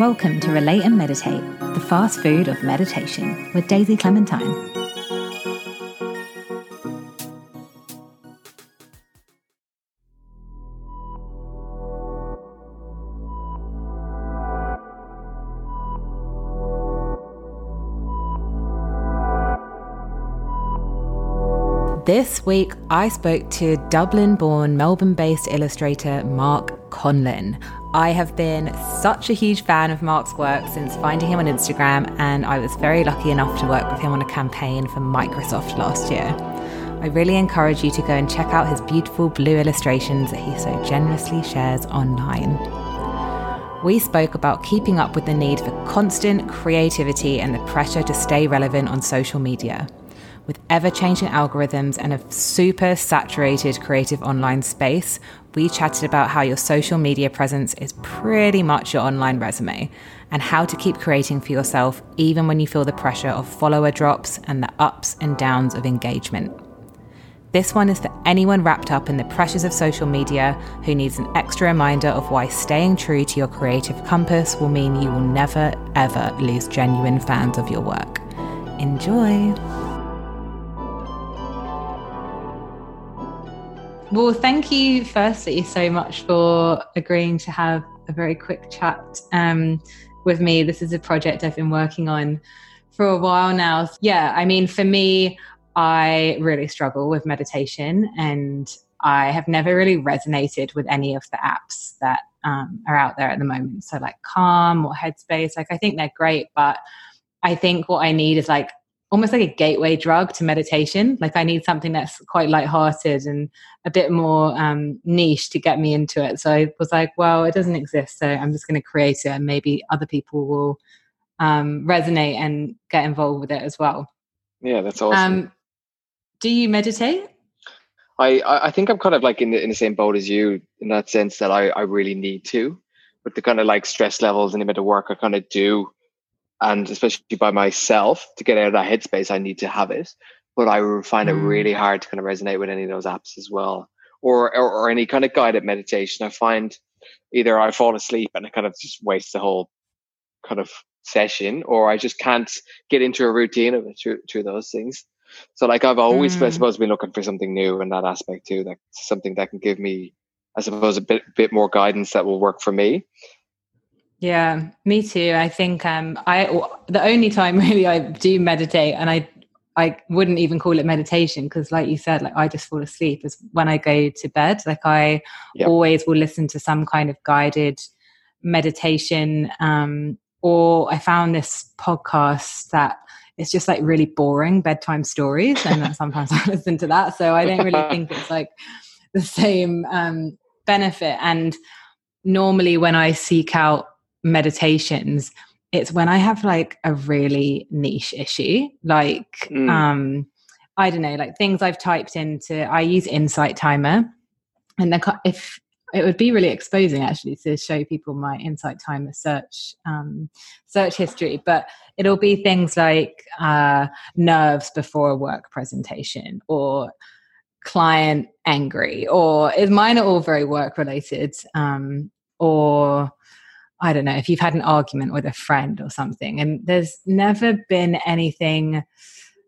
Welcome to Relate and Meditate, the fast food of meditation with Daisy Clementine. This week, I spoke to Dublin born, Melbourne based illustrator Mark Conlan. I have been such a huge fan of Mark's work since finding him on Instagram, and I was very lucky enough to work with him on a campaign for Microsoft last year. I really encourage you to go and check out his beautiful blue illustrations that he so generously shares online. We spoke about keeping up with the need for constant creativity and the pressure to stay relevant on social media. With ever changing algorithms and a super saturated creative online space, we chatted about how your social media presence is pretty much your online resume and how to keep creating for yourself even when you feel the pressure of follower drops and the ups and downs of engagement. This one is for anyone wrapped up in the pressures of social media who needs an extra reminder of why staying true to your creative compass will mean you will never, ever lose genuine fans of your work. Enjoy! Well, thank you, firstly, so much for agreeing to have a very quick chat um, with me. This is a project I've been working on for a while now. Yeah, I mean, for me, I really struggle with meditation and I have never really resonated with any of the apps that um, are out there at the moment. So, like Calm or Headspace, like I think they're great, but I think what I need is like almost like a gateway drug to meditation. Like I need something that's quite lighthearted and a bit more um, niche to get me into it. So I was like, well, it doesn't exist, so I'm just going to create it, and maybe other people will um, resonate and get involved with it as well. Yeah, that's awesome. Um, do you meditate? I I think I'm kind of like in the in the same boat as you in that sense that I I really need to, with the kind of like stress levels and the amount of work I kind of do and especially by myself to get out of that headspace, I need to have it. But I find mm. it really hard to kind of resonate with any of those apps as well, or, or, or any kind of guided meditation. I find either I fall asleep and I kind of just waste the whole kind of session, or I just can't get into a routine of it through, through those things. So like I've always, mm. I suppose, been looking for something new in that aspect too, like something that can give me, I suppose, a bit bit more guidance that will work for me. Yeah, me too. I think um, I the only time really I do meditate, and I I wouldn't even call it meditation because, like you said, like I just fall asleep is when I go to bed. Like I yep. always will listen to some kind of guided meditation, um, or I found this podcast that it's just like really boring bedtime stories, and sometimes I listen to that. So I don't really think it's like the same um, benefit. And normally, when I seek out meditations it's when i have like a really niche issue like mm. um i don't know like things i've typed into i use insight timer and then if it would be really exposing actually to show people my insight timer search um, search history but it'll be things like uh, nerves before a work presentation or client angry or is mine are all very work related um, or I don't know, if you've had an argument with a friend or something, and there's never been anything.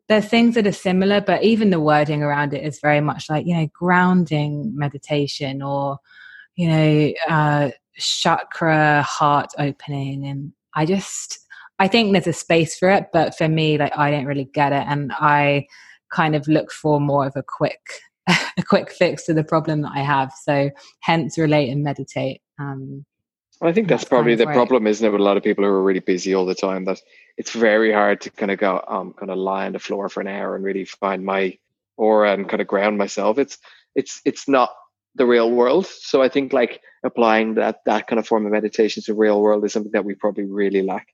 There's things that are similar, but even the wording around it is very much like, you know, grounding meditation or, you know, uh, chakra heart opening. And I just, I think there's a space for it, but for me, like, I don't really get it. And I kind of look for more of a quick, a quick fix to the problem that I have. So hence relate and meditate. Um, I think that's, probably the problem, isn't it, with a lot of people who are really busy all the time, that it's very hard to kind of go, I'm um, going to lie on the floor for an hour and really find my aura and kind of ground myself. It's, it's, it's not the real world. So I think like applying that, that kind of form of meditation to real world is something that we probably really lack.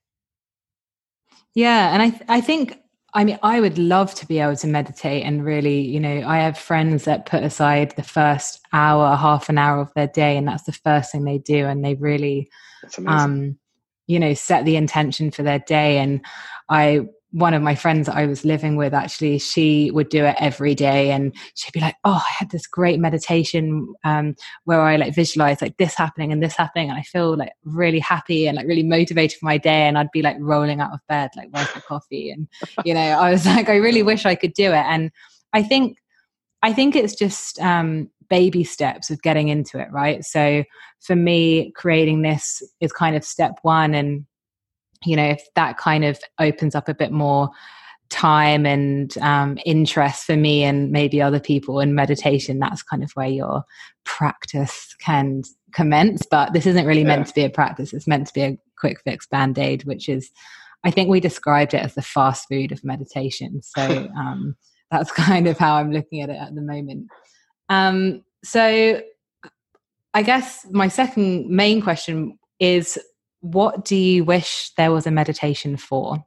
Yeah. And I, I think I mean, I would love to be able to meditate and really, you know, I have friends that put aside the first hour, half an hour of their day, and that's the first thing they do. And they really, um, you know, set the intention for their day. And I one of my friends that I was living with actually, she would do it every day and she'd be like, Oh, I had this great meditation um, where I like visualize like this happening and this happening. And I feel like really happy and like really motivated for my day. And I'd be like rolling out of bed, like, where's the coffee? And, you know, I was like, I really wish I could do it. And I think, I think it's just um, baby steps of getting into it, right? So for me, creating this is kind of step one. And you know if that kind of opens up a bit more time and um, interest for me and maybe other people in meditation that's kind of where your practice can commence. But this isn't really yeah. meant to be a practice. It's meant to be a quick fix band-aid which is i think we described it as the fast food of meditation. So um, that's kind of how i'm looking at it at the moment. Um, so i guess my second main question is what do you wish there was a meditation for?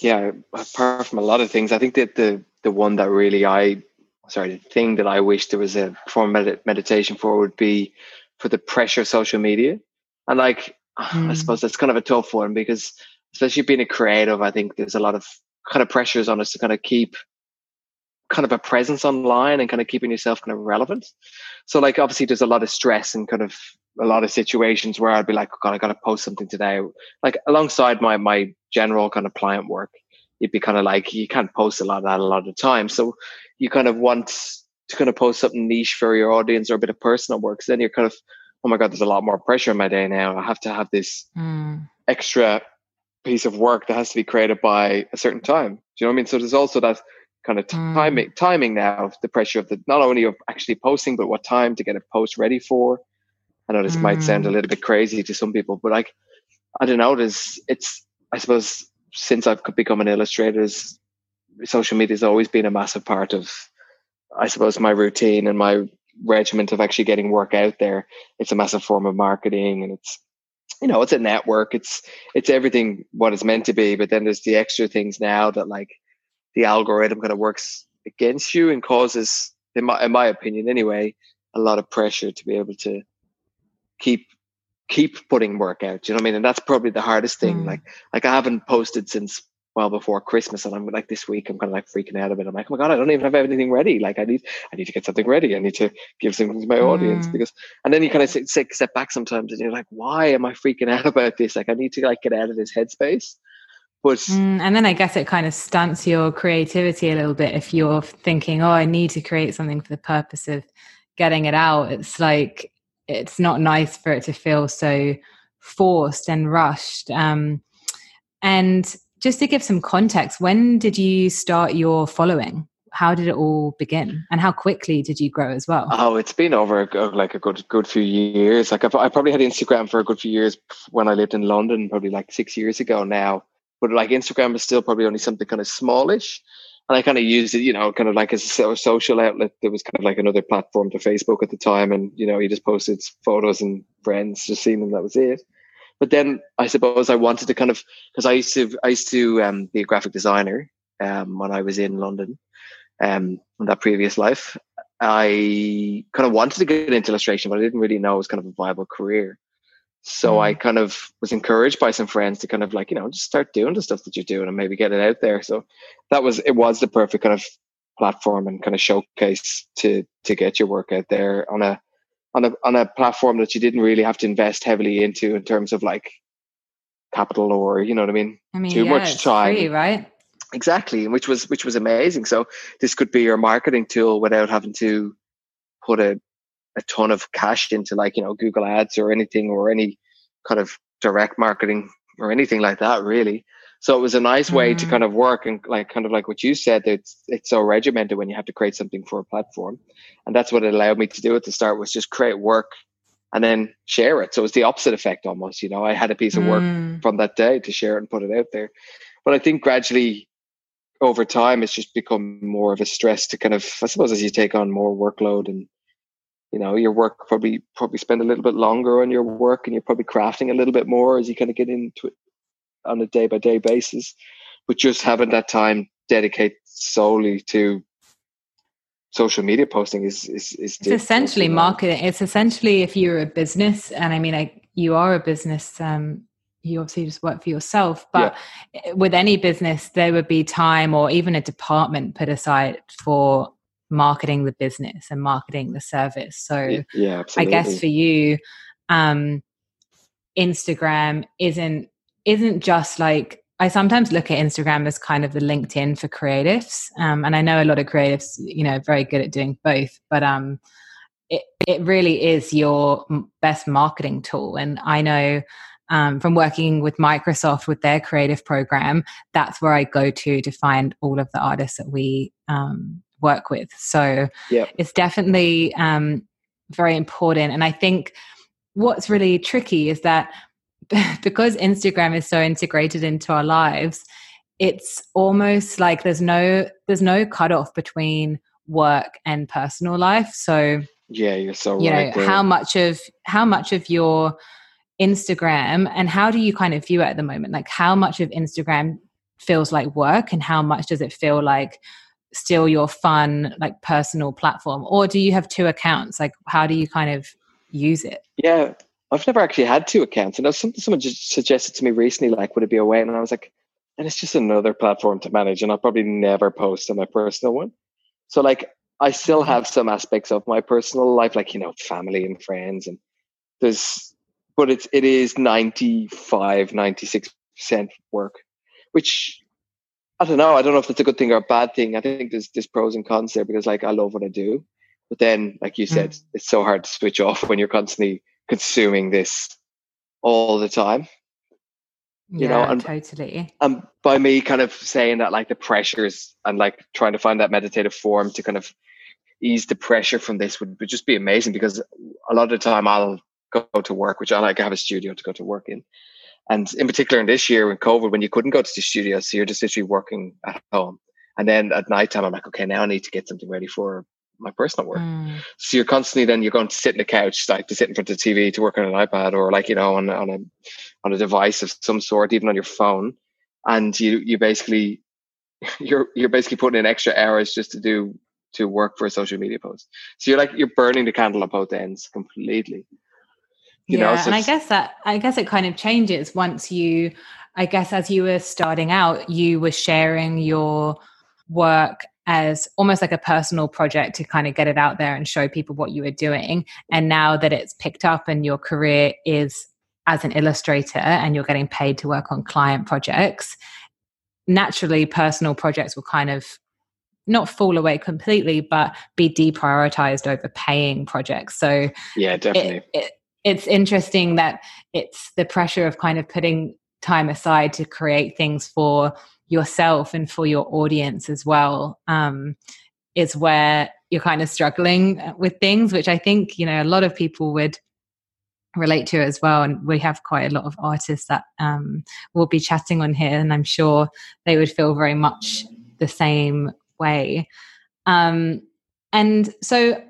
Yeah, apart from a lot of things, I think that the the one that really I sorry, the thing that I wish there was a form of meditation for would be for the pressure of social media. And like mm. I suppose that's kind of a tough one because especially being a creative, I think there's a lot of kind of pressures on us to kind of keep kind of a presence online and kind of keeping yourself kind of relevant. So like obviously there's a lot of stress and kind of a lot of situations where I'd be like, oh God, I got to post something today. Like alongside my my general kind of client work, you'd be kind of like you can't post a lot of that a lot of the time. So you kind of want to kind of post something niche for your audience or a bit of personal work. So then you're kind of, oh my God, there's a lot more pressure in my day now. I have to have this mm. extra piece of work that has to be created by a certain time. Do you know what I mean? So there's also that kind of mm. timing timing now, the pressure of the not only of actually posting, but what time to get a post ready for I know this mm. might sound a mm. little bit crazy to some people, but like, I don't know. There's, it's, I suppose, since I've become an illustrator, social media has always been a massive part of, I suppose, my routine and my regiment of actually getting work out there. It's a massive form of marketing, and it's, you know, it's a network. It's, it's everything what it's meant to be. But then there's the extra things now that like the algorithm kind of works against you and causes, in my, in my opinion, anyway, a lot of pressure to be able to keep keep putting work out. You know what I mean? And that's probably the hardest thing. Mm. Like like I haven't posted since well before Christmas, and I'm like this week I'm kind of like freaking out a bit. I'm like, oh my god, I don't even have anything ready. Like I need I need to get something ready. I need to give something to my mm. audience because. And then you kind of sit, sit, step back sometimes, and you're like, why am I freaking out about this? Like I need to like get out of this headspace. But mm, and then I guess it kind of stunts your creativity a little bit if you're thinking, oh, I need to create something for the purpose of getting it out. It's like it's not nice for it to feel so forced and rushed. Um, and just to give some context, when did you start your following? How did it all begin, and how quickly did you grow as well? Oh, it's been over like a good good few years. Like I've, I probably had Instagram for a good few years when I lived in London, probably like six years ago now. But like Instagram is still probably only something kind of smallish and I kind of used it, you know, kind of like as a social outlet. There was kind of like another platform to Facebook at the time, and you know, you just posted photos and friends just seeing them. That was it. But then I suppose I wanted to kind of because I used to I used to um, be a graphic designer um, when I was in London, um, in that previous life. I kind of wanted to get into illustration, but I didn't really know it was kind of a viable career. So. I mm-hmm. kind of was encouraged by some friends to kind of like, you know, just start doing the stuff that you're doing and maybe get it out there. So that was, it was the perfect kind of platform and kind of showcase to, to get your work out there on a, on a, on a platform that you didn't really have to invest heavily into in terms of like capital or, you know what I mean? I mean, too yeah, much time. Free, right? Exactly. Which was, which was amazing. So this could be your marketing tool without having to put a a ton of cash into like you know Google Ads or anything or any kind of direct marketing or anything like that really. So it was a nice way mm. to kind of work and like kind of like what you said, it's it's so regimented when you have to create something for a platform. And that's what it allowed me to do at the start was just create work and then share it. So it's the opposite effect almost, you know. I had a piece of work mm. from that day to share it and put it out there. But I think gradually over time it's just become more of a stress to kind of I suppose as you take on more workload and you know your work probably probably spend a little bit longer on your work and you're probably crafting a little bit more as you kind of get into it on a day by day basis but just having that time dedicated solely to social media posting is is, is it's essentially marketing it's essentially if you're a business and i mean I, you are a business um, you obviously just work for yourself but yeah. with any business there would be time or even a department put aside for marketing the business and marketing the service so yeah i guess for you um instagram isn't isn't just like I sometimes look at Instagram as kind of the LinkedIn for creatives, um, and I know a lot of creatives, you know, very good at doing both. But um, it it really is your best marketing tool, and I know um, from working with Microsoft with their creative program, that's where I go to to find all of the artists that we um, work with. So yep. it's definitely um, very important, and I think what's really tricky is that because Instagram is so integrated into our lives, it's almost like there's no there's no cutoff between work and personal life. So yeah, you're so you right. know there. how much of how much of your Instagram and how do you kind of view it at the moment? Like how much of Instagram feels like work and how much does it feel like still your fun like personal platform or do you have two accounts like how do you kind of use it yeah I've never actually had two accounts. And something someone just suggested to me recently, like, would it be a way? And I was like, and it's just another platform to manage. And I'll probably never post on my personal one. So like I still mm-hmm. have some aspects of my personal life, like, you know, family and friends and there's but it's it is 95, 96% work, which I don't know. I don't know if that's a good thing or a bad thing. I think there's there's pros and cons there because like I love what I do. But then, like you said, mm. it's so hard to switch off when you're constantly consuming this all the time you yeah, know and, totally and by me kind of saying that like the pressures and like trying to find that meditative form to kind of ease the pressure from this would, would just be amazing because a lot of the time i'll go to work which i like I have a studio to go to work in and in particular in this year in covid when you couldn't go to the studio so you're just literally working at home and then at night time i'm like okay now i need to get something ready for my personal work. Mm. So you're constantly then you're going to sit in the couch, like to sit in front of the TV, to work on an iPad or like, you know, on, on a, on a device of some sort, even on your phone. And you, you basically, you're, you're basically putting in extra hours just to do, to work for a social media post. So you're like, you're burning the candle at both ends completely. You yeah. Know, so and I guess that, I guess it kind of changes once you, I guess as you were starting out, you were sharing your work as almost like a personal project to kind of get it out there and show people what you were doing. And now that it's picked up and your career is as an illustrator and you're getting paid to work on client projects, naturally personal projects will kind of not fall away completely, but be deprioritized over paying projects. So yeah, definitely. It, it, it's interesting that it's the pressure of kind of putting time aside to create things for yourself and for your audience as well um, is where you're kind of struggling with things, which I think, you know, a lot of people would relate to as well. And we have quite a lot of artists that um, will be chatting on here, and I'm sure they would feel very much the same way. Um, and so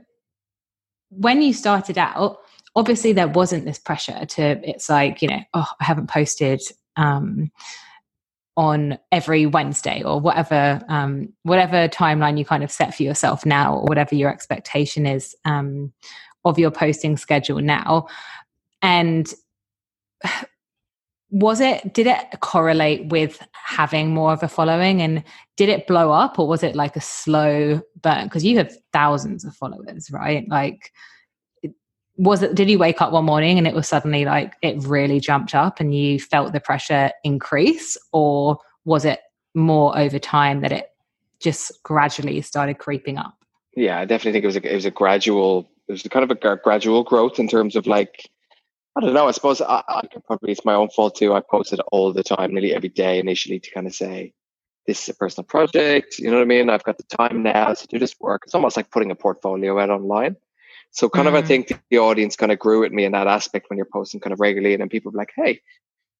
when you started out, obviously there wasn't this pressure to, it's like, you know, oh, I haven't posted. Um, on every Wednesday or whatever um, whatever timeline you kind of set for yourself now or whatever your expectation is um, of your posting schedule now and was it did it correlate with having more of a following and did it blow up or was it like a slow burn because you have thousands of followers right like was it did you wake up one morning and it was suddenly like it really jumped up and you felt the pressure increase? Or was it more over time that it just gradually started creeping up? Yeah i definitely think it was a, it was a gradual it was kind of a gradual growth in terms of like i don't know i suppose I, I probably it's my own fault too i posted all the time nearly every day initially to kind of say this is a personal project you know what i mean? I've got the time now to do this work. It's almost like putting a portfolio out online so kind mm. of I mm. think the audience kind of grew with me in that aspect when you're posting kind of regularly, and then people like, "Hey,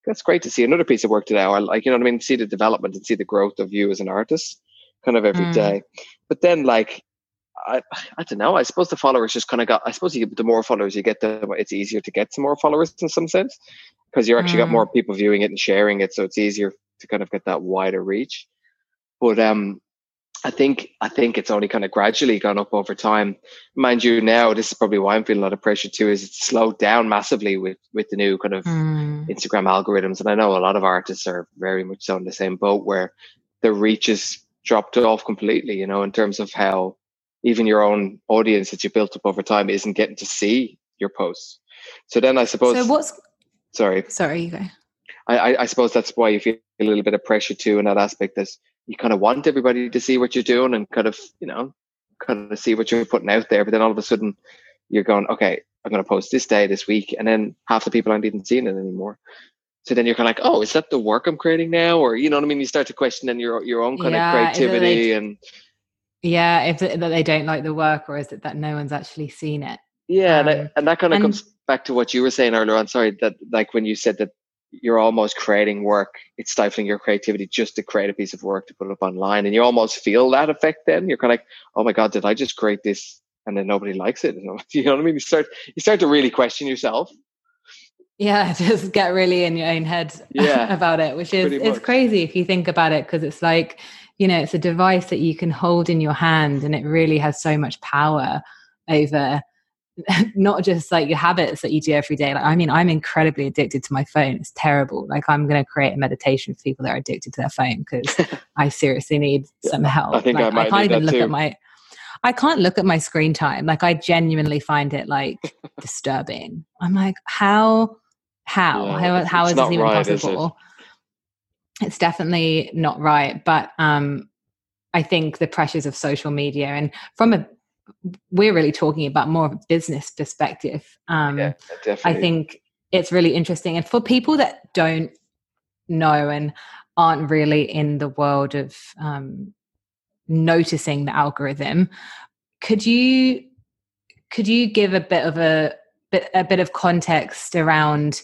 that's great to see another piece of work today," or like you know what I mean, see the development and see the growth of you as an artist, kind of every mm. day. But then like. I, I don't know. I suppose the followers just kind of got. I suppose you, the more followers you get, the it's easier to get some more followers in some sense, because you're actually mm. got more people viewing it and sharing it, so it's easier to kind of get that wider reach. But um, I think I think it's only kind of gradually gone up over time. Mind you, now this is probably why I'm feeling a lot of pressure too. Is it's slowed down massively with with the new kind of mm. Instagram algorithms, and I know a lot of artists are very much so in the same boat where the reach is dropped off completely. You know, in terms of how even your own audience that you built up over time isn't getting to see your posts. So then I suppose. So what's sorry? Sorry, you go. I, I suppose that's why you feel a little bit of pressure too in that aspect. That you kind of want everybody to see what you're doing and kind of you know kind of see what you're putting out there. But then all of a sudden you're going, okay, I'm going to post this day this week, and then half the people aren't even seeing it anymore. So then you're kind of like, oh, is that the work I'm creating now, or you know what I mean? You start to question then your your own kind yeah, of creativity they, and yeah, if that they don't like the work, or is it that no one's actually seen it? Yeah, um, and, that, and that kind of and, comes back to what you were saying earlier on. Sorry, that like when you said that you're almost creating work, it's stifling your creativity just to create a piece of work to put it up online. And you almost feel that effect then. You're kind of like, oh my God, did I just create this? And then nobody likes it. You know what I mean? You start you start to really question yourself. Yeah, just get really in your own head yeah, about it, which is it's crazy if you think about it, because it's like, you know, it's a device that you can hold in your hand and it really has so much power over not just like your habits that you do every day. Like, I mean, I'm incredibly addicted to my phone. It's terrible. Like, I'm going to create a meditation for people that are addicted to their phone because I seriously need some help. I think like, I might I can't even look too. at my. I can't look at my screen time. Like, I genuinely find it like disturbing. I'm like, how, how, yeah, how, how is this even right, possible? It? It's definitely not right. But um, I think the pressures of social media and from a we're really talking about more of a business perspective. Um, yeah, I think it's really interesting. And for people that don't know and aren't really in the world of um, noticing the algorithm, could you could you give a bit of a bit a bit of context around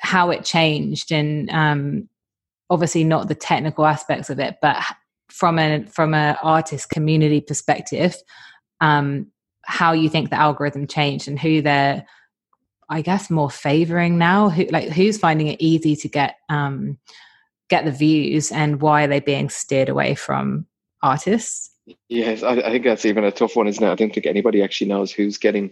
how it changed and um, obviously not the technical aspects of it, but from a from an artist community perspective, um, how you think the algorithm changed and who they're i guess more favoring now? Who like who's finding it easy to get um get the views and why are they being steered away from artists? Yes I, I think that's even a tough one isn't it? I don't think anybody actually knows who's getting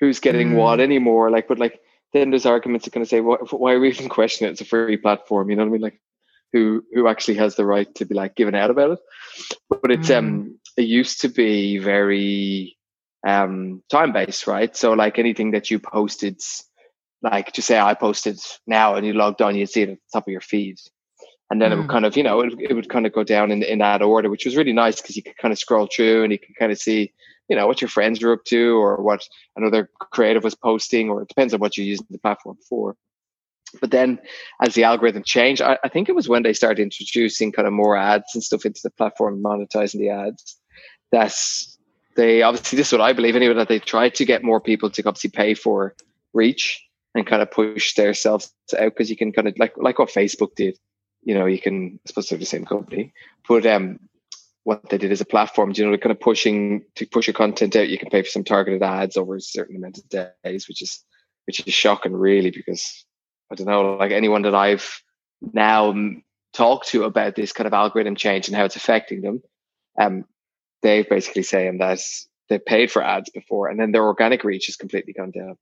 who's getting mm. what anymore like but like then there's arguments that kind of say why, why are we even questioning it? It's a free platform you know what i mean? Like who who actually has the right to be like given out about it? But it's mm. um it used to be very um, time based, right? So like anything that you posted, like to say I posted now and you logged on, you'd see it at the top of your feed. And then mm. it would mm. kind of, you know, it, it would kind of go down in, in that order, which was really nice because you could kind of scroll through and you could kind of see, you know, what your friends were up to or what another creative was posting, or it depends on what you're using the platform for. But then as the algorithm changed, I, I think it was when they started introducing kind of more ads and stuff into the platform, monetizing the ads that's they obviously this is what I believe anyway that they try to get more people to obviously pay for reach and kind of push themselves out because you can kind of like like what Facebook did. You know, you can I suppose they're the same company, but um, what they did as a platform, you know, kind of pushing to push your content out. You can pay for some targeted ads over a certain amount of days, which is which is shocking, really, because I don't know, like anyone that I've now talked to about this kind of algorithm change and how it's affecting them, um, they're basically saying that they paid for ads before and then their organic reach has completely gone down.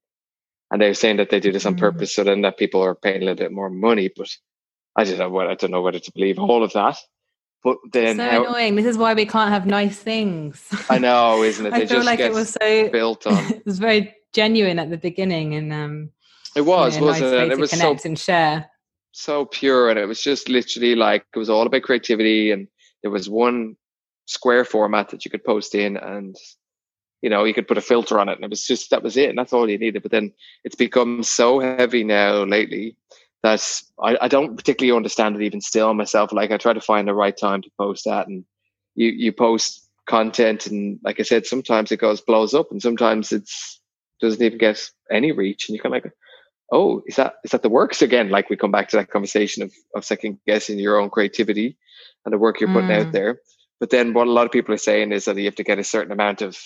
And they're saying that they do this on mm. purpose so then that people are paying a little bit more money. But I don't know what I don't know whether to believe all of that. But then so how, annoying. This is why we can't have nice things. I know, isn't it? I feel like it was so built on. it was very genuine at the beginning, and um, it was, you know, wasn't nice it? It was so and share. So pure, and it was just literally like it was all about creativity, and there was one square format that you could post in and you know you could put a filter on it and it was just that was it and that's all you needed. But then it's become so heavy now lately that I, I don't particularly understand it even still myself. Like i try to find the right time to post that and you you post content and like i said sometimes it goes blows up and sometimes it's doesn't even get any reach and you kind of like oh is that is that the works again? Like we come back to that conversation of, of second guessing your own creativity and the work you're putting mm. out there but then what a lot of people are saying is that you have to get a certain amount of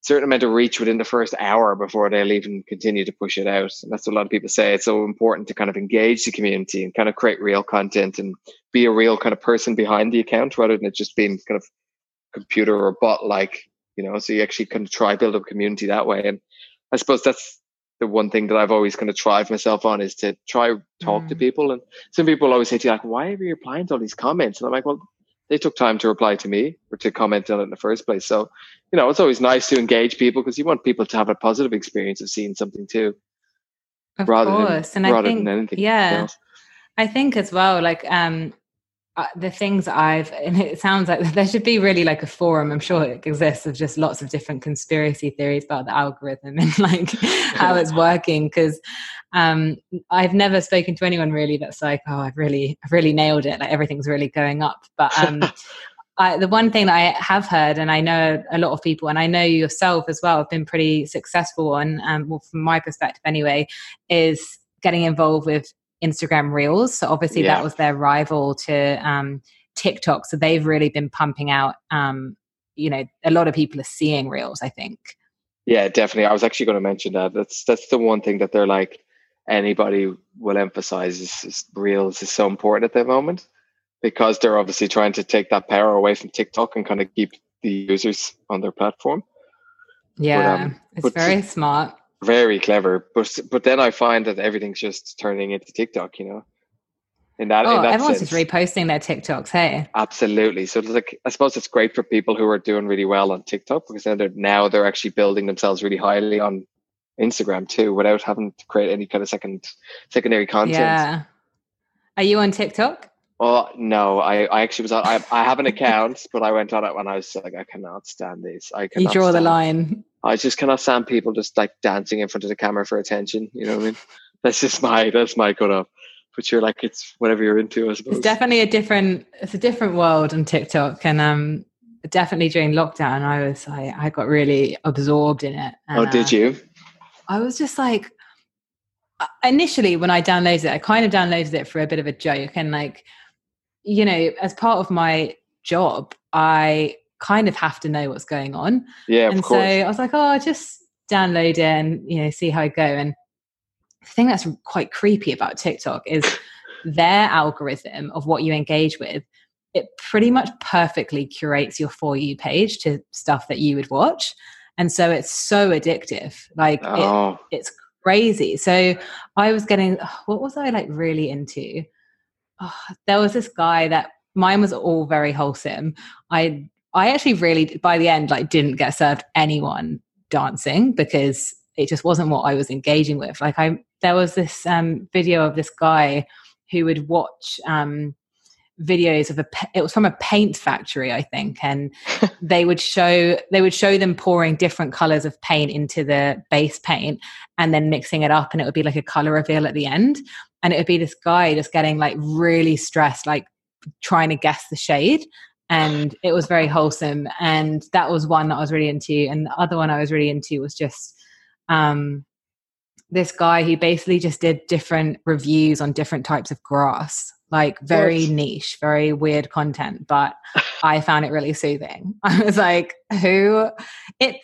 certain amount of reach within the first hour before they'll even continue to push it out. And that's what a lot of people say. It's so important to kind of engage the community and kind of create real content and be a real kind of person behind the account rather than it just being kind of computer or bot like, you know, so you actually kind of try build up community that way. And I suppose that's the one thing that I've always kind of tried myself on is to try talk mm. to people. And some people always say to you like, why are you replying to all these comments? And I'm like, well, they took time to reply to me or to comment on it in the first place. So, you know, it's always nice to engage people because you want people to have a positive experience of seeing something too. Of rather course. Than, and I think, yeah, else. I think as well, like, um, uh, the things I've, and it sounds like there should be really like a forum. I'm sure it exists of just lots of different conspiracy theories about the algorithm and like how it's working. Because um, I've never spoken to anyone really that's like, oh, I've really, I've really nailed it. Like everything's really going up. But um, I, the one thing that I have heard, and I know a lot of people, and I know yourself as well, have been pretty successful on, um, well, from my perspective anyway, is getting involved with Instagram Reels. So obviously yeah. that was their rival to um, TikTok. So they've really been pumping out. Um, you know, a lot of people are seeing Reels. I think. Yeah, definitely. I was actually going to mention that. That's that's the one thing that they're like anybody will emphasize is, is Reels is so important at the moment because they're obviously trying to take that power away from TikTok and kind of keep the users on their platform. Yeah, but, um, it's very smart very clever. But but then I find that everything's just turning into TikTok, you know. In that, oh, in that everyone's sense. just reposting their TikToks, hey? Absolutely. So it's like I suppose it's great for people who are doing really well on TikTok because then they're now they're actually building themselves really highly on Instagram too, without having to create any kind of second secondary content. Yeah. Are you on TikTok? Oh no, I, I actually was on. I, I have an account, but I went on it when I was like, I cannot stand this. I cannot. You draw stand. the line. I just cannot stand people just like dancing in front of the camera for attention. You know what I mean? That's just my that's my cut off. But you're like it's whatever you're into, I suppose. It's definitely a different it's a different world on TikTok, and um, definitely during lockdown, I was I I got really absorbed in it. And, oh, did uh, you? I was just like uh, initially when I downloaded it, I kind of downloaded it for a bit of a joke and like you know, as part of my job, I kind of have to know what's going on. Yeah, and so I was like, oh, just download it and you know see how I go. And the thing that's quite creepy about TikTok is their algorithm of what you engage with. It pretty much perfectly curates your for you page to stuff that you would watch, and so it's so addictive. Like oh. it, it's crazy. So I was getting what was I like really into? Oh, there was this guy that mine was all very wholesome. I I actually really, by the end, like didn't get served anyone dancing because it just wasn't what I was engaging with. Like I, there was this um, video of this guy who would watch um, videos of a. It was from a paint factory, I think, and they would show they would show them pouring different colors of paint into the base paint and then mixing it up, and it would be like a color reveal at the end. And it would be this guy just getting like really stressed, like trying to guess the shade and it was very wholesome and that was one that i was really into and the other one i was really into was just um, this guy who basically just did different reviews on different types of grass like very yes. niche very weird content but i found it really soothing i was like who it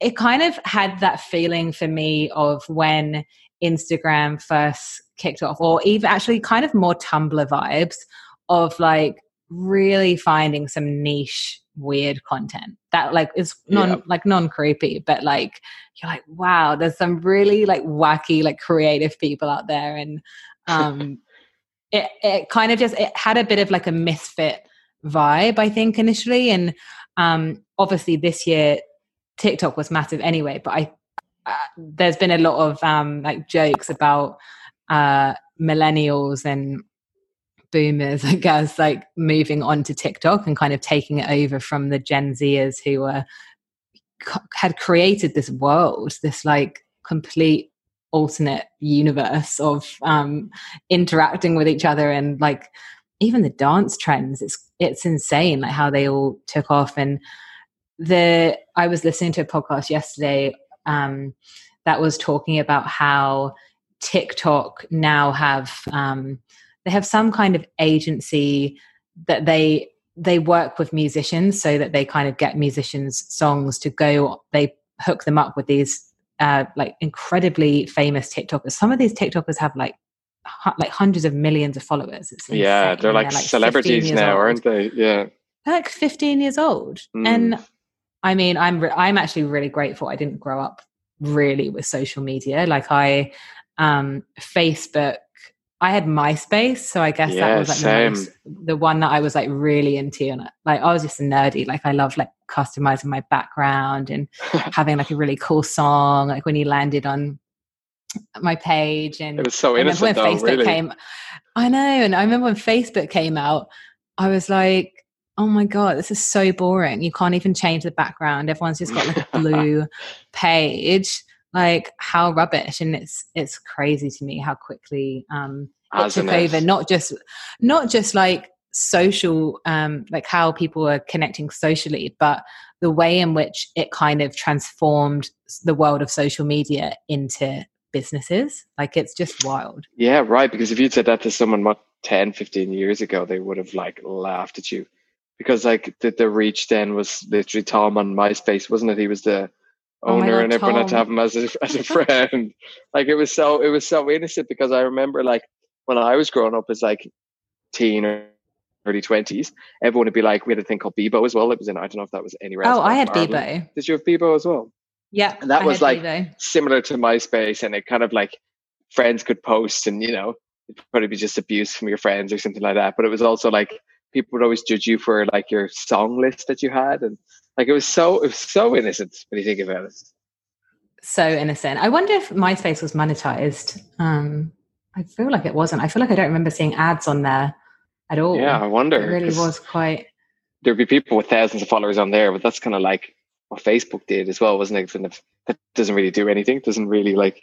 it kind of had that feeling for me of when instagram first kicked off or even actually kind of more tumblr vibes of like really finding some niche weird content that like is non yeah. like non creepy but like you're like wow there's some really like wacky like creative people out there and um it it kind of just it had a bit of like a misfit vibe i think initially and um obviously this year tiktok was massive anyway but i uh, there's been a lot of um like jokes about uh millennials and boomers, I guess, like moving on to TikTok and kind of taking it over from the Gen Zers who were had created this world, this like complete alternate universe of um, interacting with each other and like even the dance trends. It's it's insane like how they all took off. And the I was listening to a podcast yesterday um, that was talking about how TikTok now have um, they have some kind of agency that they they work with musicians so that they kind of get musicians songs to go they hook them up with these uh, like incredibly famous tiktokers some of these tiktokers have like like hundreds of millions of followers yeah they're like, they're like celebrities now old. aren't they yeah they're like 15 years old. Mm. And I mean, I'm re- I'm actually really grateful I didn't grow up really with social media. Like I um Facebook I had MySpace, so I guess yeah, that was like the, most, the, one that I was like really into. And like I was just nerdy. Like I loved like customizing my background and having like a really cool song. Like when you landed on my page, and it was so innocent. when though, Facebook really. came, I know, and I remember when Facebook came out, I was like, oh my god this is so boring you can't even change the background everyone's just got like a blue page like how rubbish. And it's it's crazy to me how quickly um it took over not just not just like social um like how people are connecting socially but the way in which it kind of transformed the world of social media into businesses. Like it's just wild. Yeah right because if you'd said that to someone what 10 15 years ago they would have like laughed at you. Because like the, the reach then was literally Tom on MySpace, wasn't it? He was the Oh, owner, God, and everyone Tom. had to have him as a as a friend. like it was so it was so innocent because I remember like when I was growing up as like teen or early twenties, everyone would be like, we had a thing called Bebo as well. It was in I don't know if that was anywhere. Oh, I had Bebo. Did you have Bebo as well? Yeah, and that I was like Bebo. similar to MySpace, and it kind of like friends could post, and you know, it'd probably be just abuse from your friends or something like that. But it was also like people would always judge you for like your song list that you had and like it was so it was so innocent when you think about it. So innocent. I wonder if myspace was monetized. Um i feel like it wasn't. I feel like i don't remember seeing ads on there at all. Yeah i wonder it really was quite there'd be people with thousands of followers on there but that's kind of like what facebook did as well wasn't it? Kind of that doesn't really do anything doesn't really like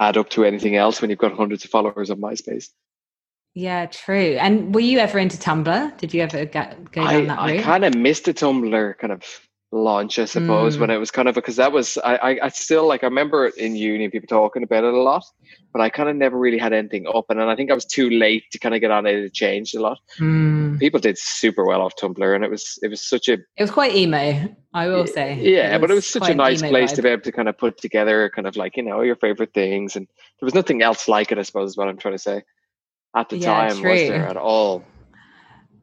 add up to anything else when you've got hundreds of followers on myspace yeah, true. And were you ever into Tumblr? Did you ever get, go down I, that route? I kind of missed the Tumblr kind of launch, I suppose, mm. when it was kind of because that was I, I, I still like I remember in uni people talking about it a lot, but I kind of never really had anything up, and then I think I was too late to kind of get on it. It changed a lot. Mm. People did super well off Tumblr, and it was it was such a it was quite emo, I will say. Yeah, it but it was such a nice place vibe. to be able to kind of put together kind of like you know your favorite things, and there was nothing else like it. I suppose is what I'm trying to say at the yeah, time true. was there at all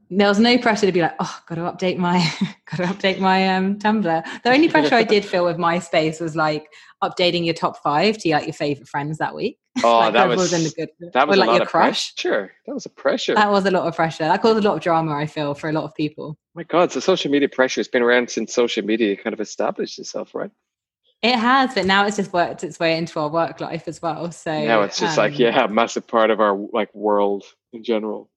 there was no pressure to be like, oh, got to update my, got to update my um, Tumblr. The only pressure I did feel with MySpace was like updating your top five to like your favorite friends that week. Oh, like, that was, was good, that was or, like your crush. Sure, that was a pressure. That was a lot of pressure. That caused a lot of drama. I feel for a lot of people. My God, so social media pressure has been around since social media kind of established itself, right? It has, but now it's just worked its way into our work life as well. So now it's just um, like yeah, a massive part of our like world in general.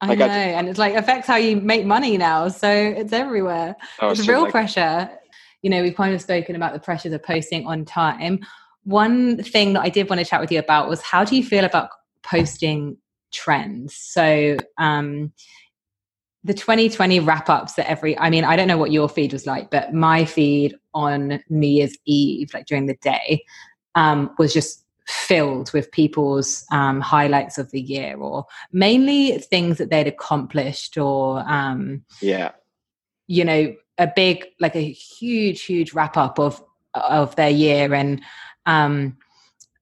I like know, I, and it's like affects how you make money now. So it's everywhere. Oh, it's real like, pressure. You know, we've kind of spoken about the pressures of posting on time. One thing that I did want to chat with you about was how do you feel about posting trends? So um, the 2020 wrap ups that every i mean i don't know what your feed was like but my feed on new year's eve like during the day um, was just filled with people's um, highlights of the year or mainly things that they'd accomplished or um, yeah. you know a big like a huge huge wrap up of of their year. And um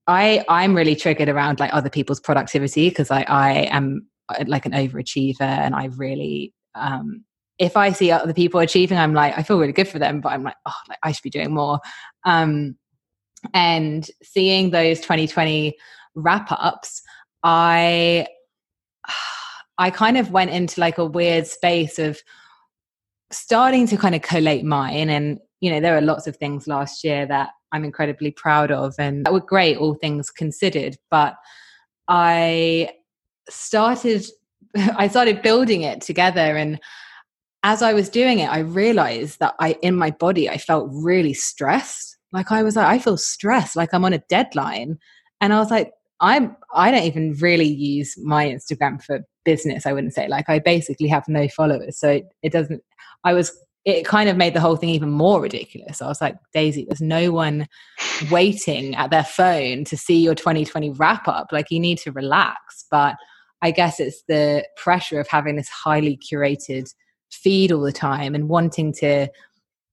i i'm really triggered around like other people's productivity because i i am uh, like an overachiever and I really um if I see other people achieving, I'm like, I feel really good for them, but I'm like, oh, like I should be doing more. Um, and seeing those 2020 wrap ups, I, I kind of went into like a weird space of starting to kind of collate mine. And, you know, there are lots of things last year that I'm incredibly proud of and that were great, all things considered. But I started I started building it together and as I was doing it I realized that I in my body I felt really stressed like I was like I feel stressed like I'm on a deadline and I was like I'm I don't even really use my Instagram for business I wouldn't say like I basically have no followers so it, it doesn't I was it kind of made the whole thing even more ridiculous. I was like, Daisy, there's no one waiting at their phone to see your 2020 wrap up. Like, you need to relax. But I guess it's the pressure of having this highly curated feed all the time and wanting to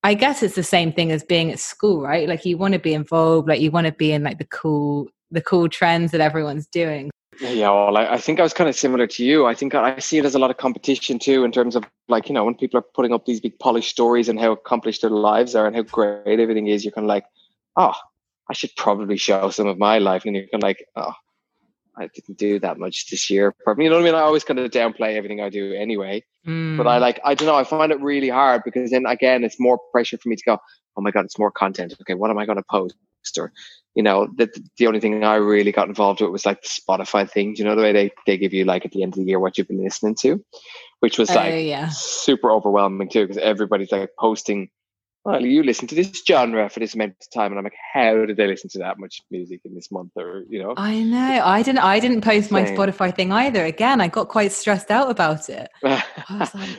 I guess it's the same thing as being at school, right? Like you want to be involved, like you want to be in like the cool the cool trends that everyone's doing. Yeah, well, I, I, think I was kind of similar to you. I think I see it as a lot of competition too, in terms of like, you know, when people are putting up these big polished stories and how accomplished their lives are and how great everything is, you're kind of like, oh, I should probably show some of my life. And you're kind of like, oh, I didn't do that much this year. You know what I mean? I always kind of downplay everything I do anyway. Mm. But I like, I don't know, I find it really hard because then again, it's more pressure for me to go, oh my God, it's more content. Okay, what am I going to post? Or, you know, the, the only thing I really got involved with was like the Spotify thing. Do You know, the way they, they give you like at the end of the year what you've been listening to, which was like uh, yeah. super overwhelming too because everybody's like posting well, you listen to this genre for this amount of time, and I'm like, how did they listen to that much music in this month? Or you know, I know I didn't. I didn't post my Spotify thing either. Again, I got quite stressed out about it. like,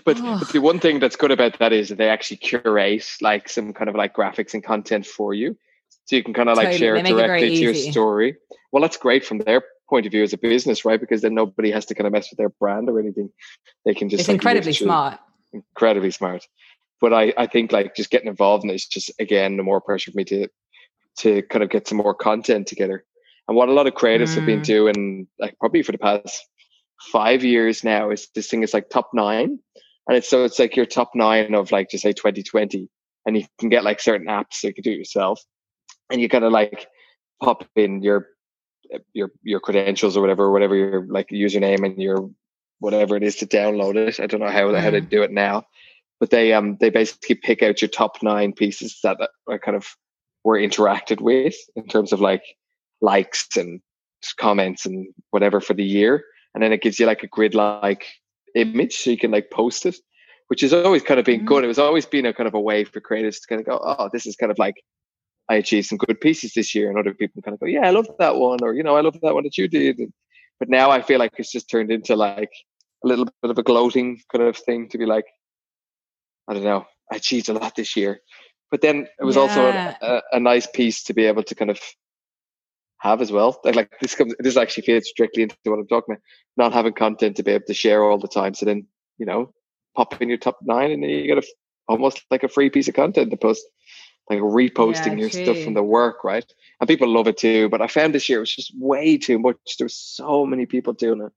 but, oh. but, the one thing that's good about that is that they actually curate like some kind of like graphics and content for you, so you can kind of like totally. share it directly it to your story. Well, that's great from their point of view as a business, right? Because then nobody has to kind of mess with their brand or anything. They can just it's like, incredibly smart. Incredibly smart but I, I think like just getting involved in it is just again the more pressure for me to to kind of get some more content together. And what a lot of creators mm. have been mm. doing, like probably for the past five years now, is this thing is like top nine, and it's so it's like your top nine of like just say 2020, and you can get like certain apps so you can do it yourself, and you kind of like pop in your your your credentials or whatever, whatever your like username and your whatever it is to download it. I don't know how mm. how to do it now, but they um they basically pick out your top nine pieces that are kind of were interacted with in terms of like likes and comments and whatever for the year, and then it gives you like a grid like image so you can like post it, which has always kind of been mm-hmm. good. It was always been a kind of a way for creators to kind of go, oh, this is kind of like I achieved some good pieces this year, and other people kind of go, yeah, I love that one, or you know, I love that one that you did. And, but now I feel like it's just turned into like a little bit of a gloating kind of thing to be like, I don't know, I achieved a lot this year. But then it was yeah. also a, a, nice piece to be able to kind of have as well. Like, like this comes, this actually fits strictly into what I'm talking about. Not having content to be able to share all the time. So then, you know, pop in your top nine and then you get a, almost like a free piece of content to post, like reposting yeah, your true. stuff from the work, right? And people love it too. But I found this year it was just way too much. There were so many people doing it.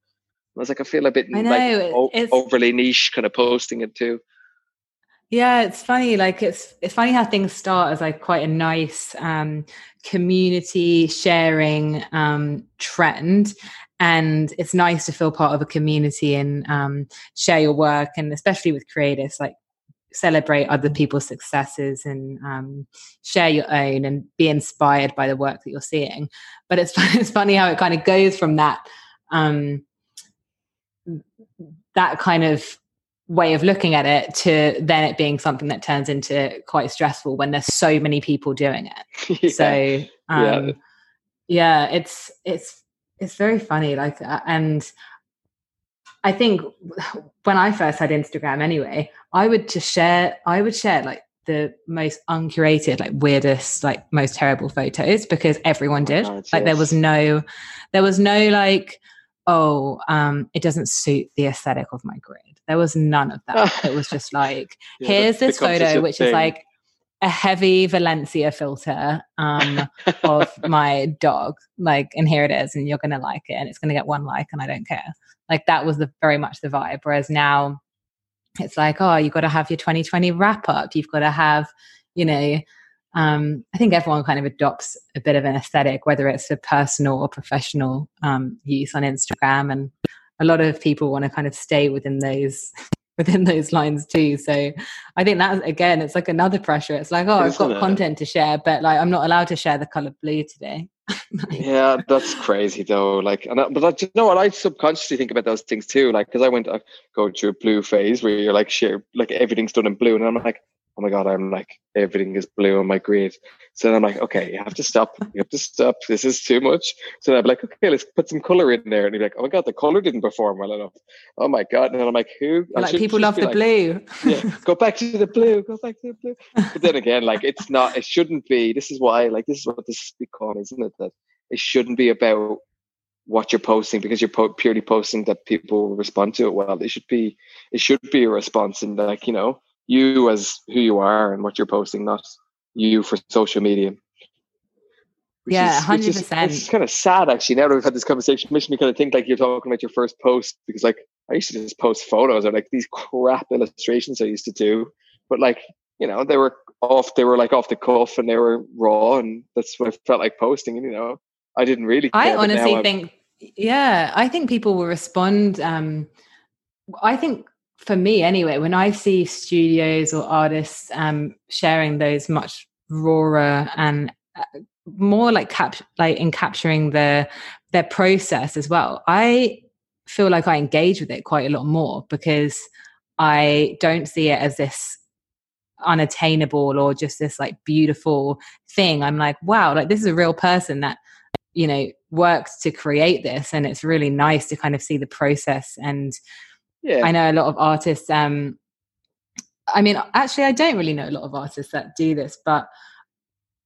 I was like, I feel a bit like overly niche kind of posting it too. Yeah, it's funny. Like it's it's funny how things start as like quite a nice um, community sharing um, trend, and it's nice to feel part of a community and um, share your work, and especially with creators, like celebrate other people's successes and um, share your own and be inspired by the work that you're seeing. But it's it's funny how it kind of goes from that um, that kind of way of looking at it to then it being something that turns into quite stressful when there's so many people doing it yeah. so um, yeah. yeah it's it's it's very funny like uh, and i think when i first had instagram anyway i would just share i would share like the most uncurated like weirdest like most terrible photos because everyone did oh, like there was no there was no like oh um it doesn't suit the aesthetic of my grid there was none of that. it was just like, yeah, here's this photo, which thing. is like a heavy Valencia filter um, of my dog. Like, and here it is, and you're gonna like it, and it's gonna get one like, and I don't care. Like that was the very much the vibe. Whereas now, it's like, oh, you've got to have your 2020 wrap up. You've got to have, you know, um, I think everyone kind of adopts a bit of an aesthetic, whether it's for personal or professional um, use on Instagram. And a lot of people want to kind of stay within those within those lines too. So I think that again, it's like another pressure. It's like, oh, I've got it? content to share, but like I'm not allowed to share the color blue today. yeah, that's crazy though. Like, and I, but I, you know what? I subconsciously think about those things too. Like, because I went I go through a blue phase where you're like, share, like everything's done in blue, and I'm like, oh my god, I'm like everything is blue on my grid. So then I'm like, okay, you have to stop. You have to stop. This is too much. So then I'm like, okay, let's put some color in there. And you're like, oh my god, the color didn't perform well enough. Oh my god. And I'm like, who? Like people love the like, blue. yeah, go back to the blue. Go back to the blue. But then again, like it's not. It shouldn't be. This is why. Like this is what this is become, isn't it? That it shouldn't be about what you're posting because you're po- purely posting that people respond to it well. It should be. It should be a response and like you know you as who you are and what you're posting, not you for social media. yeah, hundred percent. It's kind of sad actually. Now that we've had this conversation, makes me kind of think like you're talking about your first post because like I used to just post photos or like these crap illustrations I used to do, but like you know they were off, they were like off the cuff and they were raw, and that's what I felt like posting. And you know, I didn't really. I honestly think, yeah, I think people will respond. Um, I think for me anyway, when I see studios or artists um, sharing those much rawer and uh, more like cap like in capturing their their process as well i feel like i engage with it quite a lot more because i don't see it as this unattainable or just this like beautiful thing. I'm like wow like this is a real person that you know worked to create this and it's really nice to kind of see the process and yeah i know a lot of artists um i mean actually i don't really know a lot of artists that do this but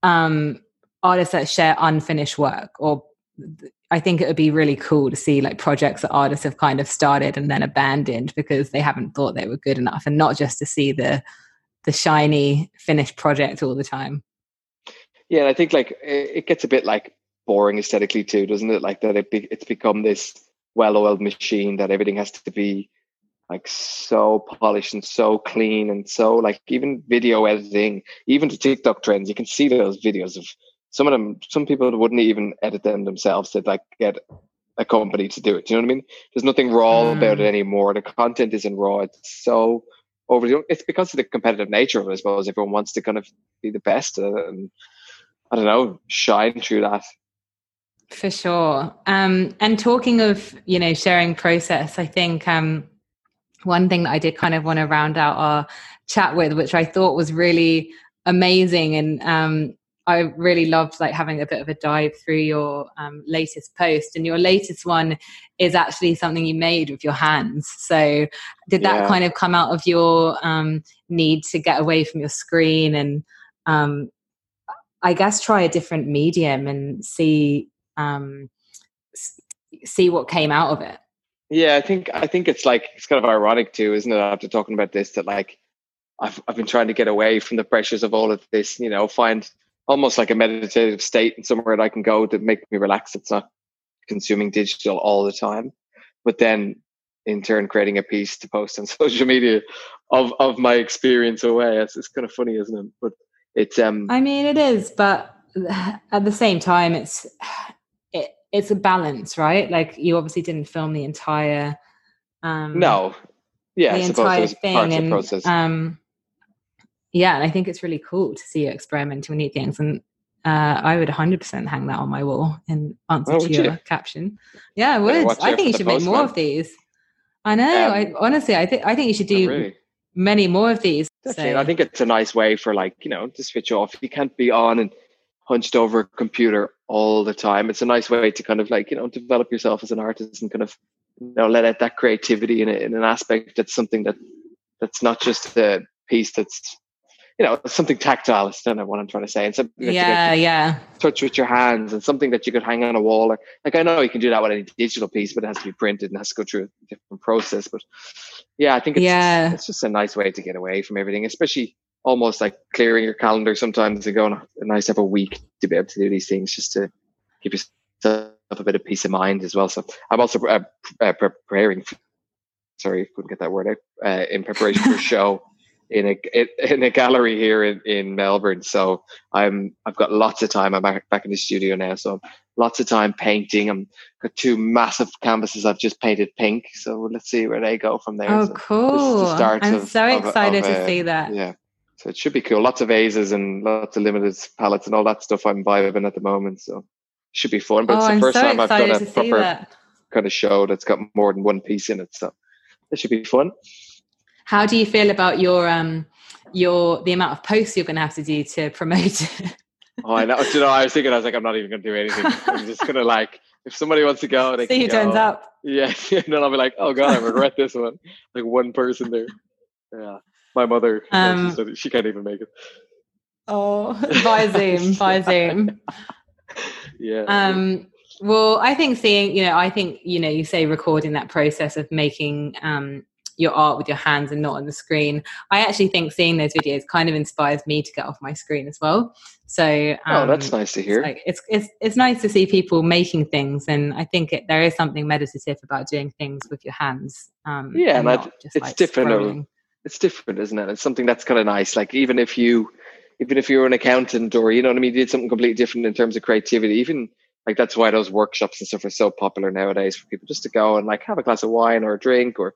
um artists that share unfinished work or I think it would be really cool to see like projects that artists have kind of started and then abandoned because they haven't thought they were good enough and not just to see the the shiny finished project all the time. Yeah, and I think like it gets a bit like boring aesthetically too, doesn't it? Like that it be, it's become this well-oiled machine that everything has to be like so polished and so clean and so like even video editing, even the TikTok trends, you can see those videos of some of them, some people wouldn't even edit them themselves. They'd like get a company to do it. Do you know what I mean? There's nothing raw mm. about it anymore. The content isn't raw. It's so over. It's because of the competitive nature of it. I suppose everyone wants to kind of be the best, uh, and I don't know, shine through that. For sure. Um, and talking of you know sharing process, I think um, one thing that I did kind of want to round out our chat with, which I thought was really amazing and um, I really loved like having a bit of a dive through your um, latest post, and your latest one is actually something you made with your hands. So, did that yeah. kind of come out of your um, need to get away from your screen and, um, I guess, try a different medium and see um, see what came out of it? Yeah, I think I think it's like it's kind of ironic too, isn't it? After talking about this, that like I've I've been trying to get away from the pressures of all of this, you know, find almost like a meditative state and somewhere that I can go to make me relax. It's not consuming digital all the time, but then in turn creating a piece to post on social media of of my experience away. It's, it's kind of funny, isn't it? But it's um. I mean, it is, but at the same time, it's it, it's a balance, right? Like you obviously didn't film the entire. Um, no. Yeah, the entire thing, and process. um, yeah, and I think it's really cool to see you experimenting with new things. And uh, I would 100% hang that on my wall in answer oh, to your you? caption. Yeah, I would. I think you should make more of these. I know. Um, I honestly, I think I think you should do really. many more of these. So. I think it's a nice way for like you know to switch off. You can't be on and hunched over a computer all the time. It's a nice way to kind of like you know develop yourself as an artist and kind of you know let out that creativity in, a, in an aspect that's something that that's not just a piece that's you know something tactile is kind of what I'm trying to say, and something yeah, yeah, touch with your hands, and something that you could hang on a wall. Or like I know you can do that with any digital piece, but it has to be printed and has to go through a different process. But yeah, I think it's yeah. it's just a nice way to get away from everything, especially almost like clearing your calendar sometimes and going a nice have a week to be able to do these things, just to give yourself a bit of peace of mind as well. So I'm also uh, uh, preparing. Sorry, couldn't get that word out. Uh, in preparation for a show in a in a gallery here in, in Melbourne. So I'm I've got lots of time. I'm back, back in the studio now, so lots of time painting. I'm got two massive canvases I've just painted pink. So let's see where they go from there. Oh, so cool! I'm of, so excited of, of, to uh, see that. Yeah. So it should be cool. Lots of vases and lots of limited palettes and all that stuff I'm vibing at the moment. So it should be fun. But oh, it's the I'm first so time I've done a proper kind of show that's got more than one piece in it. So it should be fun. How do you feel about your um your the amount of posts you're going to have to do to promote? oh, I know. you know, I was thinking, I was like, I'm not even going to do anything. I'm just going to like, if somebody wants to go, they see who turns up. Yeah, and then I'll be like, oh god, I regret this one. Like one person there. Yeah, my mother. Um, she, she can't even make it. Oh, by Zoom, by Zoom. Yeah. Um. Well, I think seeing, you know, I think you know, you say recording that process of making um your art with your hands and not on the screen. I actually think seeing those videos kind of inspires me to get off my screen as well. So um, oh, that's nice to hear. It's, like, it's, it's it's nice to see people making things, and I think it, there is something meditative about doing things with your hands. Um, yeah, and, and it's like different. It's different, isn't it? It's something that's kind of nice. Like even if you even if you're an accountant or you know what I mean, you did something completely different in terms of creativity, even like that's why those workshops and stuff are so popular nowadays for people just to go and like have a glass of wine or a drink or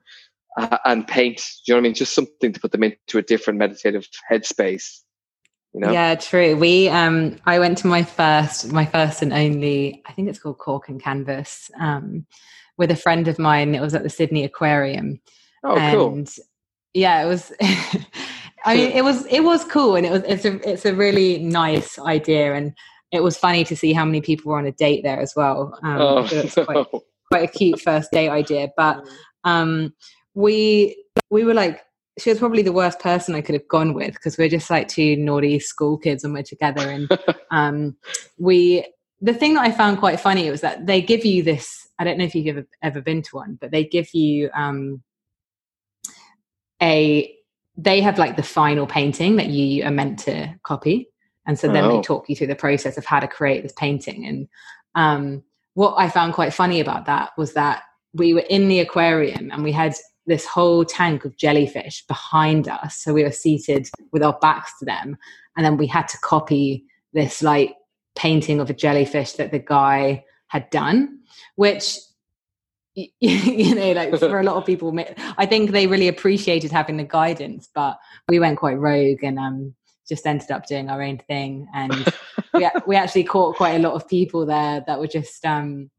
uh, and paint. Do you know what I mean? Just something to put them into a different meditative headspace. You know? Yeah, true. We um I went to my first my first and only I think it's called Cork and Canvas um with a friend of mine. It was at the Sydney Aquarium. Oh, and cool. Yeah, it was I mean, it was it was cool, and it was it's a it's a really nice idea, and it was funny to see how many people were on a date there as well. Um, oh, it's quite, quite a cute first date idea, but um, we we were like she was probably the worst person I could have gone with because we're just like two naughty school kids and we're together and um, we the thing that I found quite funny was that they give you this I don't know if you've ever, ever been to one but they give you um, a they have like the final painting that you are meant to copy. And so then oh. they talk you through the process of how to create this painting. And um, what i found quite funny about that was that we were in the aquarium and we had this whole tank of jellyfish behind us. So we were seated with our backs to them. And then we had to copy this like painting of a jellyfish that the guy had done which you know like for a lot of people i think they really appreciated having the guidance but we went quite rogue and um just ended up doing our own thing and we, we actually caught quite a lot of people there that were just um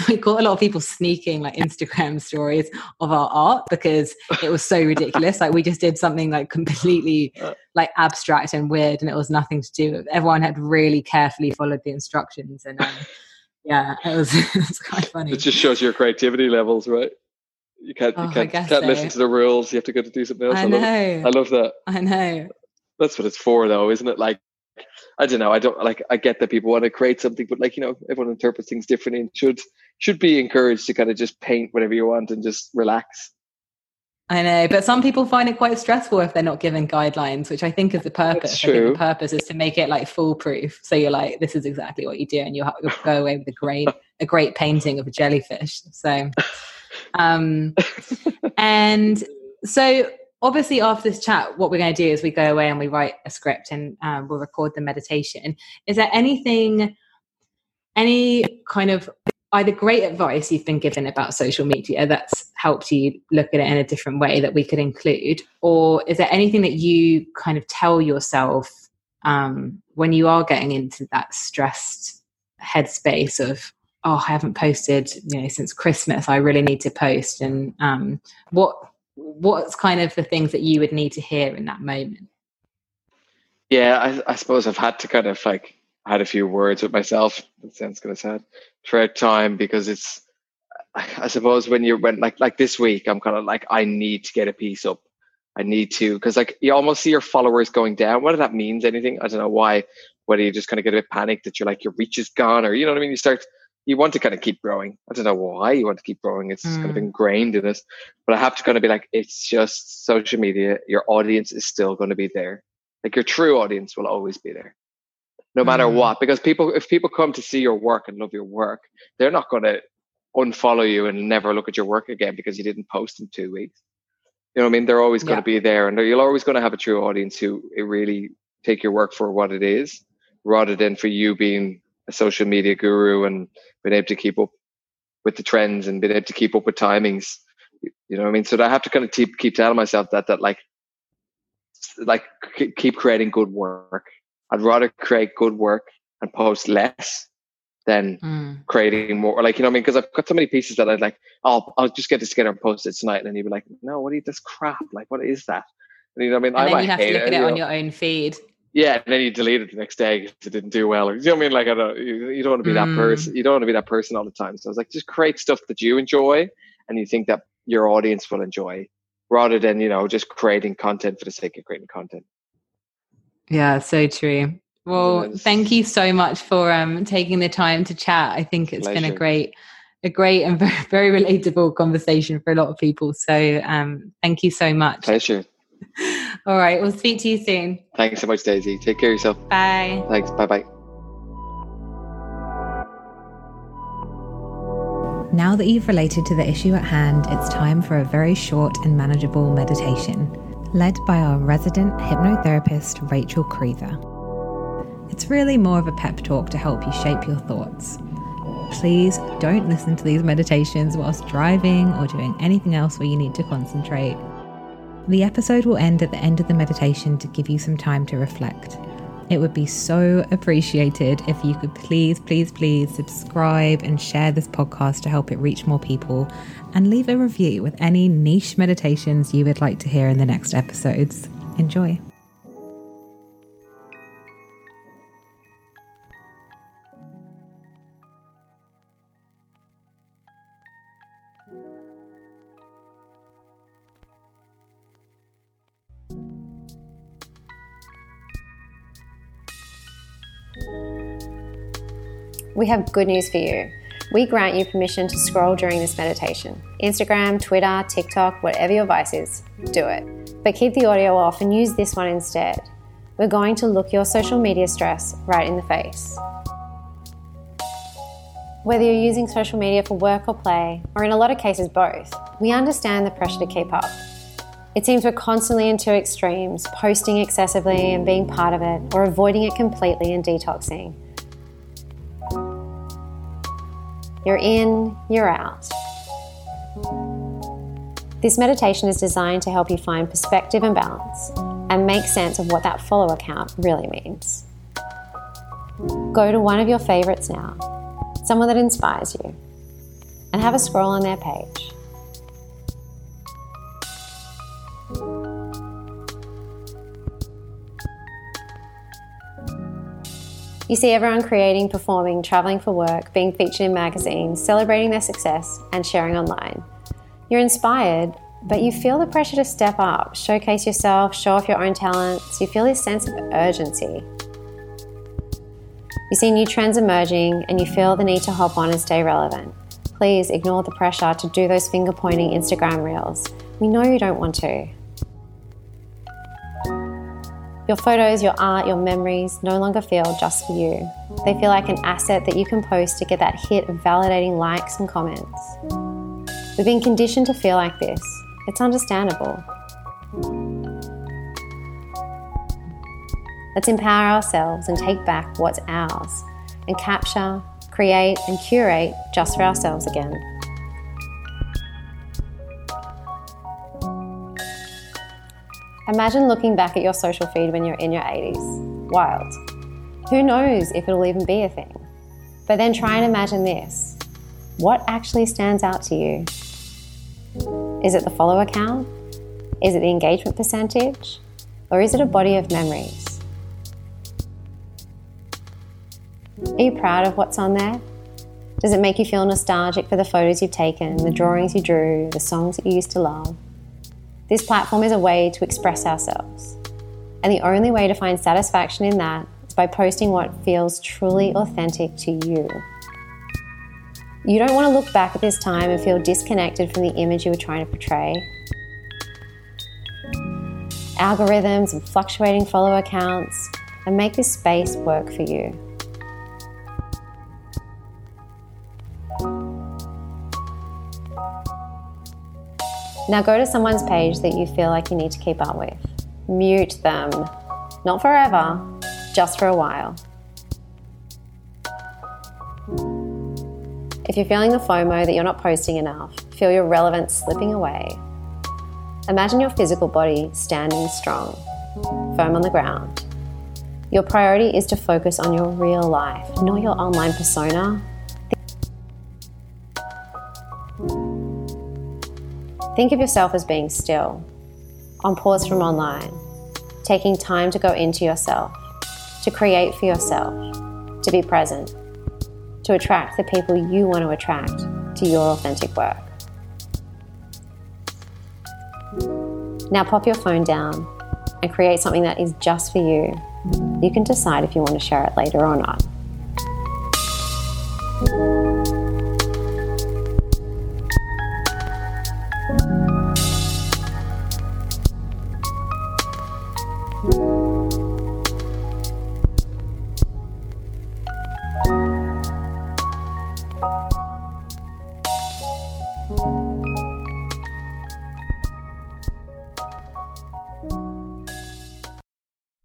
we caught a lot of people sneaking like Instagram stories of our art because it was so ridiculous. like we just did something like completely like abstract and weird, and it was nothing to do. Everyone had really carefully followed the instructions, and um, yeah, it was, it was quite funny. It just shows your creativity levels, right? You can't, you oh, can't, can't so. listen to the rules. You have to go to do something else. I know. I love, I love that. I know. That's what it's for, though, isn't it? Like, I don't know. I don't like. I get that people want to create something, but like you know, everyone interprets things differently and should should be encouraged to kind of just paint whatever you want and just relax. I know, but some people find it quite stressful if they're not given guidelines, which I think is the purpose. I think the purpose is to make it like foolproof. So you're like, this is exactly what you do, and you'll, you'll go away with a great a great painting of a jellyfish. So, um, and so obviously after this chat, what we're going to do is we go away and we write a script and um, we'll record the meditation. Is there anything, any kind of either great advice you've been given about social media that's helped you look at it in a different way that we could include? Or is there anything that you kind of tell yourself um, when you are getting into that stressed headspace of oh i haven't posted you know since christmas. I really need to post. And um, what what's kind of the things that you would need to hear in that moment? Yeah I, I suppose i've had to kind of like had a few words with myself. That sounds kind of sad throughout time because it's. I suppose when you're when like like this week, I'm kind of like I need to get a piece up. I need to because like you almost see your followers going down. Whether that means anything, I don't know why. Whether you just kind of get a bit panicked that you're like your reach is gone, or you know what I mean. You start you want to kind of keep growing. I don't know why you want to keep growing. It's mm. kind of ingrained in us. But I have to kind of be like, it's just social media. Your audience is still going to be there. Like your true audience will always be there no matter mm. what. Because people, if people come to see your work and love your work, they're not going to unfollow you and never look at your work again because you didn't post in two weeks. You know what I mean? They're always going to be there, and you're always going to have a true audience who really take your work for what it is, rather than for you being a social media guru and being able to keep up with the trends and being able to keep up with timings. You know what I mean? So I have to kind of keep keep telling myself that that like like keep creating good work I'd rather create good work and post less than mm. creating more. Like, you know what I mean? Because I've got so many pieces that I'd like, oh, I'll just get this together and post it tonight. And you'd be like, no, what is this crap? Like, what is that? And you know what I mean? And I then you have to look it, at it on your own feed. Yeah, and then you delete it the next day because it didn't do well. Or, you know what I mean? Like, I don't, you, you don't want to be mm. that person. You don't want to be that person all the time. So I was like, just create stuff that you enjoy and you think that your audience will enjoy rather than, you know, just creating content for the sake of creating content. Yeah, so true. Well, thank you so much for um, taking the time to chat. I think it's Pleasure. been a great, a great and very, very relatable conversation for a lot of people. So um, thank you so much. Pleasure. All right. We'll speak to you soon. Thanks so much, Daisy. Take care of yourself. Bye. Thanks. Bye bye. Now that you've related to the issue at hand, it's time for a very short and manageable meditation, led by our resident hypnotherapist, Rachel Crethar. It's really more of a pep talk to help you shape your thoughts. Please don't listen to these meditations whilst driving or doing anything else where you need to concentrate. The episode will end at the end of the meditation to give you some time to reflect. It would be so appreciated if you could please, please, please subscribe and share this podcast to help it reach more people and leave a review with any niche meditations you would like to hear in the next episodes. Enjoy. We have good news for you. We grant you permission to scroll during this meditation. Instagram, Twitter, TikTok, whatever your vice is, do it. But keep the audio off and use this one instead. We're going to look your social media stress right in the face. Whether you're using social media for work or play, or in a lot of cases both, we understand the pressure to keep up. It seems we're constantly in two extremes, posting excessively and being part of it, or avoiding it completely and detoxing. You're in, you're out. This meditation is designed to help you find perspective and balance and make sense of what that follow account really means. Go to one of your favorites now, someone that inspires you, and have a scroll on their page. You see everyone creating, performing, traveling for work, being featured in magazines, celebrating their success, and sharing online. You're inspired, but you feel the pressure to step up, showcase yourself, show off your own talents. You feel this sense of urgency. You see new trends emerging, and you feel the need to hop on and stay relevant. Please ignore the pressure to do those finger pointing Instagram reels. We know you don't want to. Your photos, your art, your memories no longer feel just for you. They feel like an asset that you can post to get that hit of validating likes and comments. We've been conditioned to feel like this. It's understandable. Let's empower ourselves and take back what's ours and capture, create, and curate just for ourselves again. Imagine looking back at your social feed when you're in your 80s. Wild. Who knows if it'll even be a thing? But then try and imagine this. What actually stands out to you? Is it the follow count? Is it the engagement percentage? Or is it a body of memories? Are you proud of what's on there? Does it make you feel nostalgic for the photos you've taken, the drawings you drew, the songs that you used to love? This platform is a way to express ourselves. And the only way to find satisfaction in that is by posting what feels truly authentic to you. You don't want to look back at this time and feel disconnected from the image you were trying to portray. Algorithms and fluctuating follower counts, and make this space work for you. Now go to someone's page that you feel like you need to keep up with. Mute them. Not forever, just for a while. If you're feeling the FOMO that you're not posting enough, feel your relevance slipping away, imagine your physical body standing strong, firm on the ground. Your priority is to focus on your real life, not your online persona Think of yourself as being still, on pause from online, taking time to go into yourself, to create for yourself, to be present, to attract the people you want to attract to your authentic work. Now pop your phone down and create something that is just for you. You can decide if you want to share it later or not.